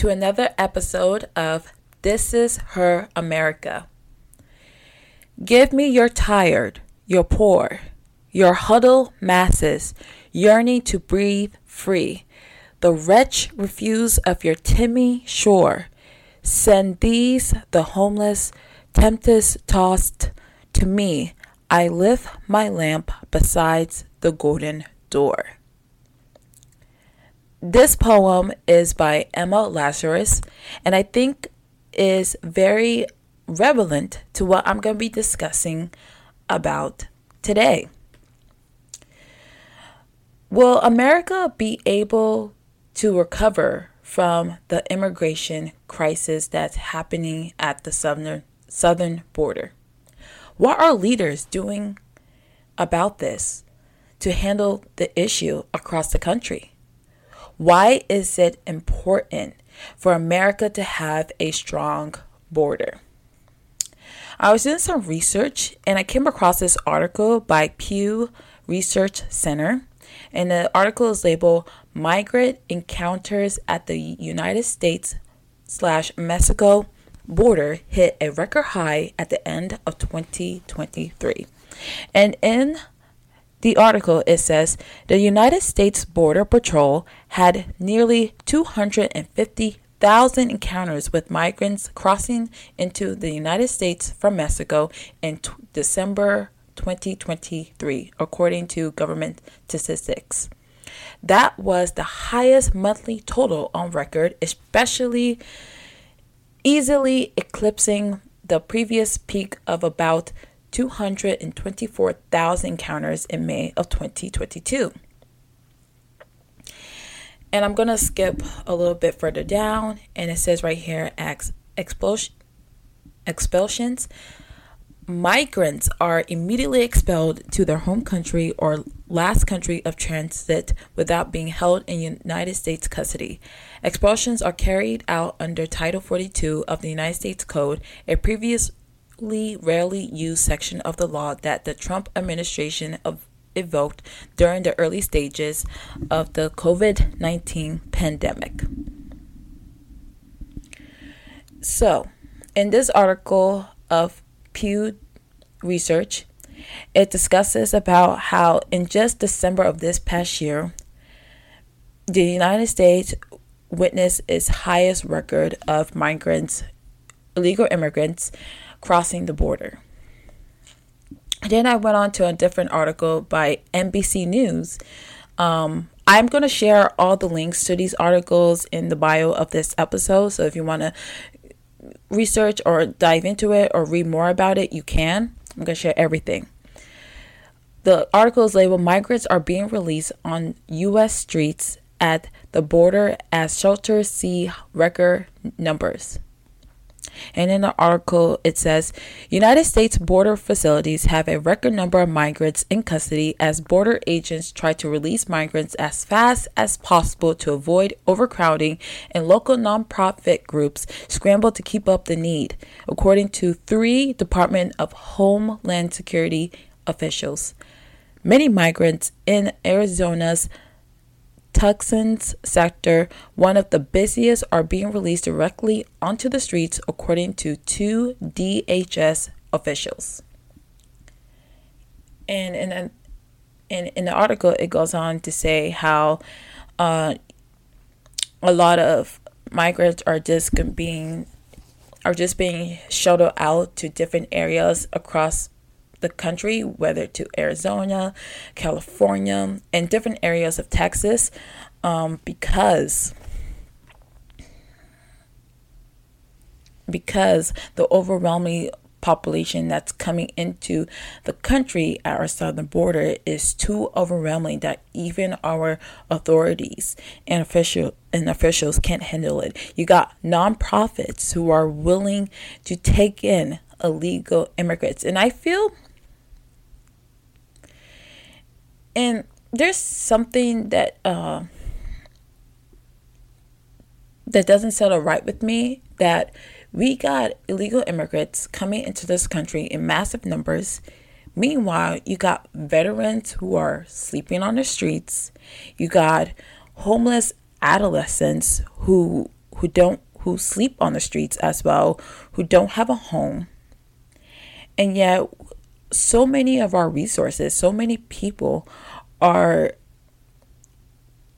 To another episode of This is Her America. Give me your tired, your poor, your huddled masses yearning to breathe free. The wretch refuse of your timmy shore. Send these, the homeless, tempest tossed to me. I lift my lamp besides the golden door. This poem is by Emma Lazarus, and I think is very relevant to what I'm going to be discussing about today. Will America be able to recover from the immigration crisis that's happening at the southern southern border? What are leaders doing about this to handle the issue across the country? Why is it important for America to have a strong border? I was doing some research and I came across this article by Pew Research Center. And the article is labeled Migrant Encounters at the United States slash Mexico border hit a record high at the end of 2023. And in the article, it says the United States Border Patrol had nearly 250,000 encounters with migrants crossing into the United States from Mexico in t- December 2023, according to government statistics. That was the highest monthly total on record, especially easily eclipsing the previous peak of about 224,000 counters in May of 2022. And I'm going to skip a little bit further down, and it says right here ex- expulsions. Migrants are immediately expelled to their home country or last country of transit without being held in United States custody. Expulsions are carried out under Title 42 of the United States Code, a previous rarely used section of the law that the Trump administration of evoked during the early stages of the COVID 19 pandemic. So, in this article of Pew Research, it discusses about how in just December of this past year, the United States witnessed its highest record of migrants, illegal immigrants, crossing the border. Then I went on to a different article by NBC News. Um, I'm going to share all the links to these articles in the bio of this episode. So if you want to research or dive into it or read more about it, you can. I'm going to share everything. The article is labeled Migrants Are Being Released on U.S. Streets at the Border as Shelters See Record Numbers. And in the article, it says United States border facilities have a record number of migrants in custody as border agents try to release migrants as fast as possible to avoid overcrowding, and local nonprofit groups scramble to keep up the need, according to three Department of Homeland Security officials. Many migrants in Arizona's Tucson's sector, one of the busiest, are being released directly onto the streets, according to two DHS officials. And in, in, in the article, it goes on to say how uh, a lot of migrants are just being are just being shuttled out to different areas across the country, whether to Arizona, California, and different areas of Texas, um, because because the overwhelming population that's coming into the country at our southern border is too overwhelming that even our authorities and official and officials can't handle it. You got nonprofits who are willing to take in illegal immigrants. And I feel and there's something that uh, that doesn't settle right with me that we got illegal immigrants coming into this country in massive numbers. Meanwhile, you got veterans who are sleeping on the streets. You got homeless adolescents who who don't who sleep on the streets as well, who don't have a home. And yet so many of our resources, so many people are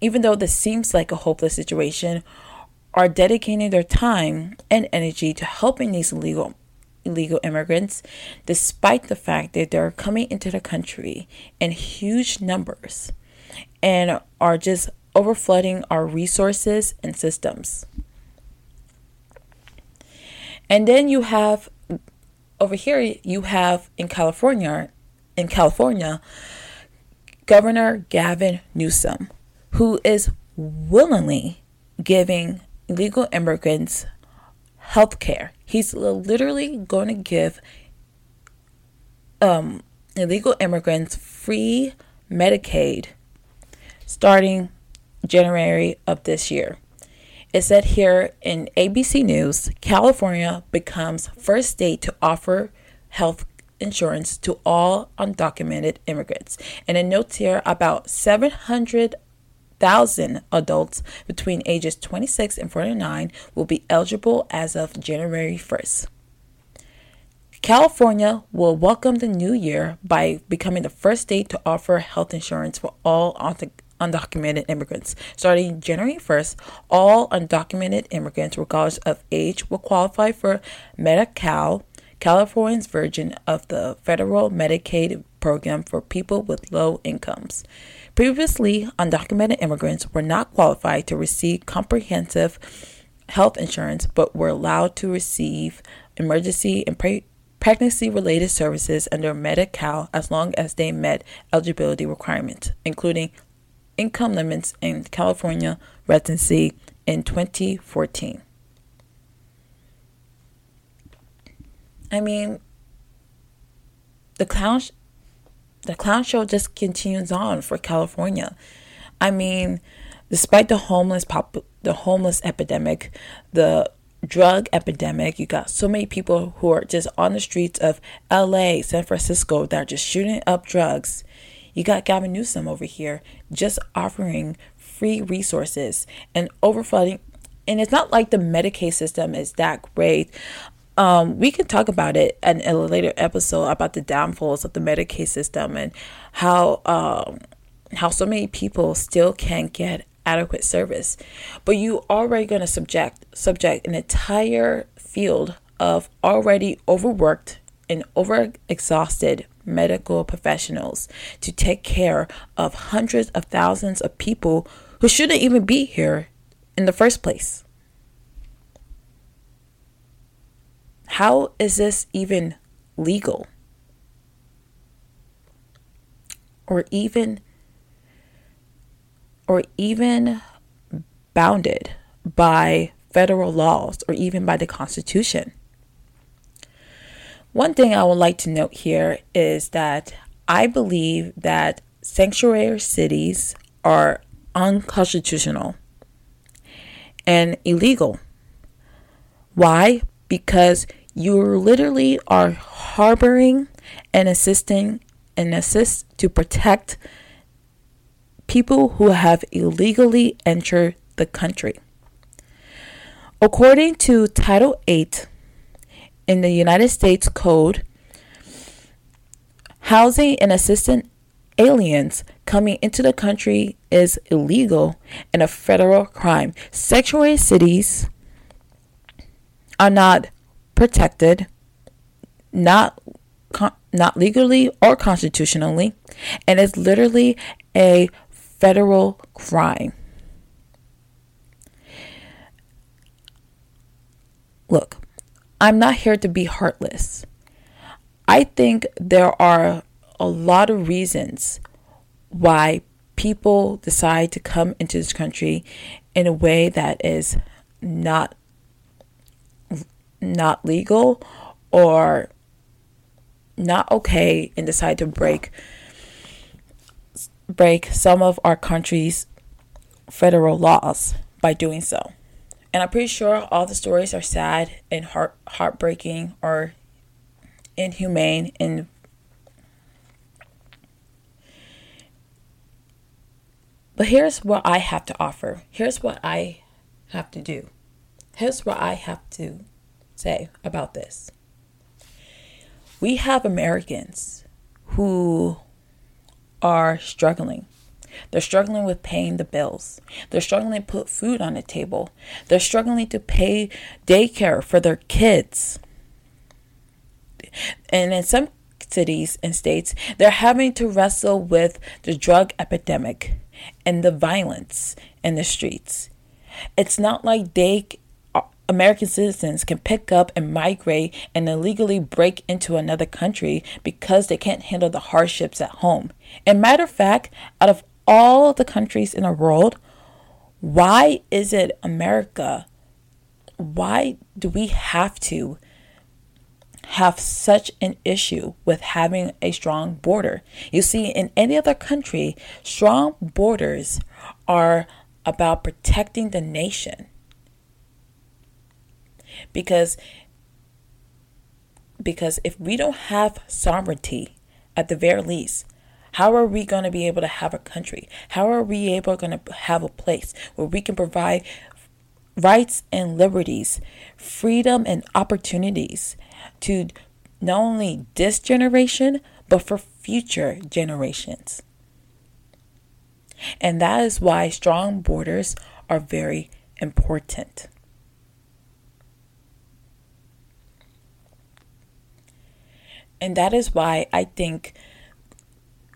even though this seems like a hopeless situation, are dedicating their time and energy to helping these illegal illegal immigrants, despite the fact that they're coming into the country in huge numbers and are just overflooding our resources and systems. And then you have over here you have in California in California Governor Gavin Newsom who is willingly giving illegal immigrants health care. He's literally going to give um, illegal immigrants free Medicaid starting January of this year. It said here in ABC News California becomes first state to offer health insurance to all undocumented immigrants. And it notes here about 700 thousand adults between ages 26 and 49 will be eligible as of January 1st. California will welcome the new year by becoming the first state to offer health insurance for all undocumented immigrants. Starting January 1st, all undocumented immigrants, regardless of age, will qualify for Medi-Cal, California's version of the federal Medicaid program for people with low incomes. Previously, undocumented immigrants were not qualified to receive comprehensive health insurance but were allowed to receive emergency and pre- pregnancy related services under Medi-Cal as long as they met eligibility requirements, including income limits in California residency in 2014. I mean, the clown the clown show just continues on for California. I mean, despite the homeless pop the homeless epidemic, the drug epidemic, you got so many people who are just on the streets of LA, San Francisco that are just shooting up drugs. You got Gavin Newsom over here just offering free resources and overflooding and it's not like the Medicaid system is that great. Um, we can talk about it in, a later episode about the downfalls of the Medicaid system and how um, how so many people still can't get adequate service. But you already going to subject subject an entire field of already overworked and overexhausted medical professionals to take care of hundreds of thousands of people who shouldn't even be here in the first place. How is this even legal? Or even or even bounded by federal laws or even by the Constitution. One thing I would like to note here is that I believe that sanctuary cities are unconstitutional and illegal. Why? Because you literally are harboring and assisting and assist to protect people who have illegally entered the country. According to Title 8 in the United States Code, housing and assisting aliens coming into the country is illegal and a federal crime. Sanctuary cities are not protected, not not legally or constitutionally, and it's literally a federal crime. Look, I'm not here to be heartless. I think there are a lot of reasons why people decide to come into this country in a way that is not not legal or not okay and decide to break break some of our country's federal laws by doing so. And I'm pretty sure all the stories are sad and heart heartbreaking or inhumane and But here's what I have to offer. Here's what I have to do. Here's what I have to say about this. We have Americans who are struggling. They're struggling with paying the bills. They're struggling to put food on the table. They're struggling to pay daycare for their kids. And in some cities and states, they're having to wrestle with the drug epidemic and the violence in the streets. It's not like they uh, American citizens can pick up and migrate and illegally break into another country because they can't handle the hardships at home. And matter of fact, out of all the countries in the world, why is it America? Why do we have to have such an issue with having a strong border? You see, in any other country, strong borders are about protecting the nation because because if we don't have sovereignty at the very least how are we going to be able to have a country? How are we able going to have a place where we can provide rights and liberties freedom and opportunities to not only this generation but for future generations? And that is why strong borders are very important. And that is why I think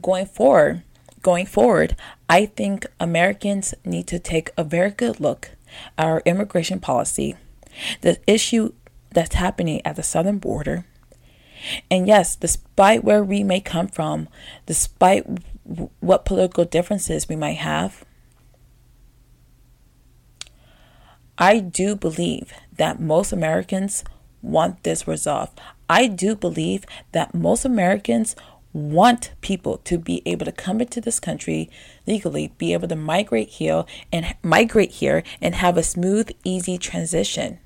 going forward, going forward, I think Americans need to take a very good look at our immigration policy, the issue that's happening at the southern border. And yes, despite where we may come from, despite what political differences we might have, I do believe that most Americans want this resolved. I do believe that most Americans want people to be able to come into this country legally, be able to migrate here and migrate here and have a smooth, easy transition.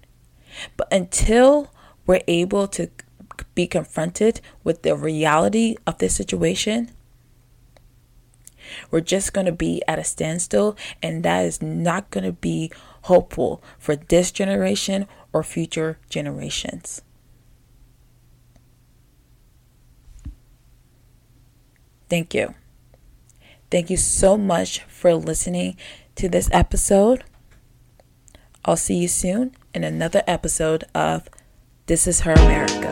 But until we're able to be confronted with the reality of this situation, we're just going to be at a standstill, and that is not going to be hopeful for this generation or future generations. Thank you. Thank you so much for listening to this episode. I'll see you soon in another episode of This Is Her America.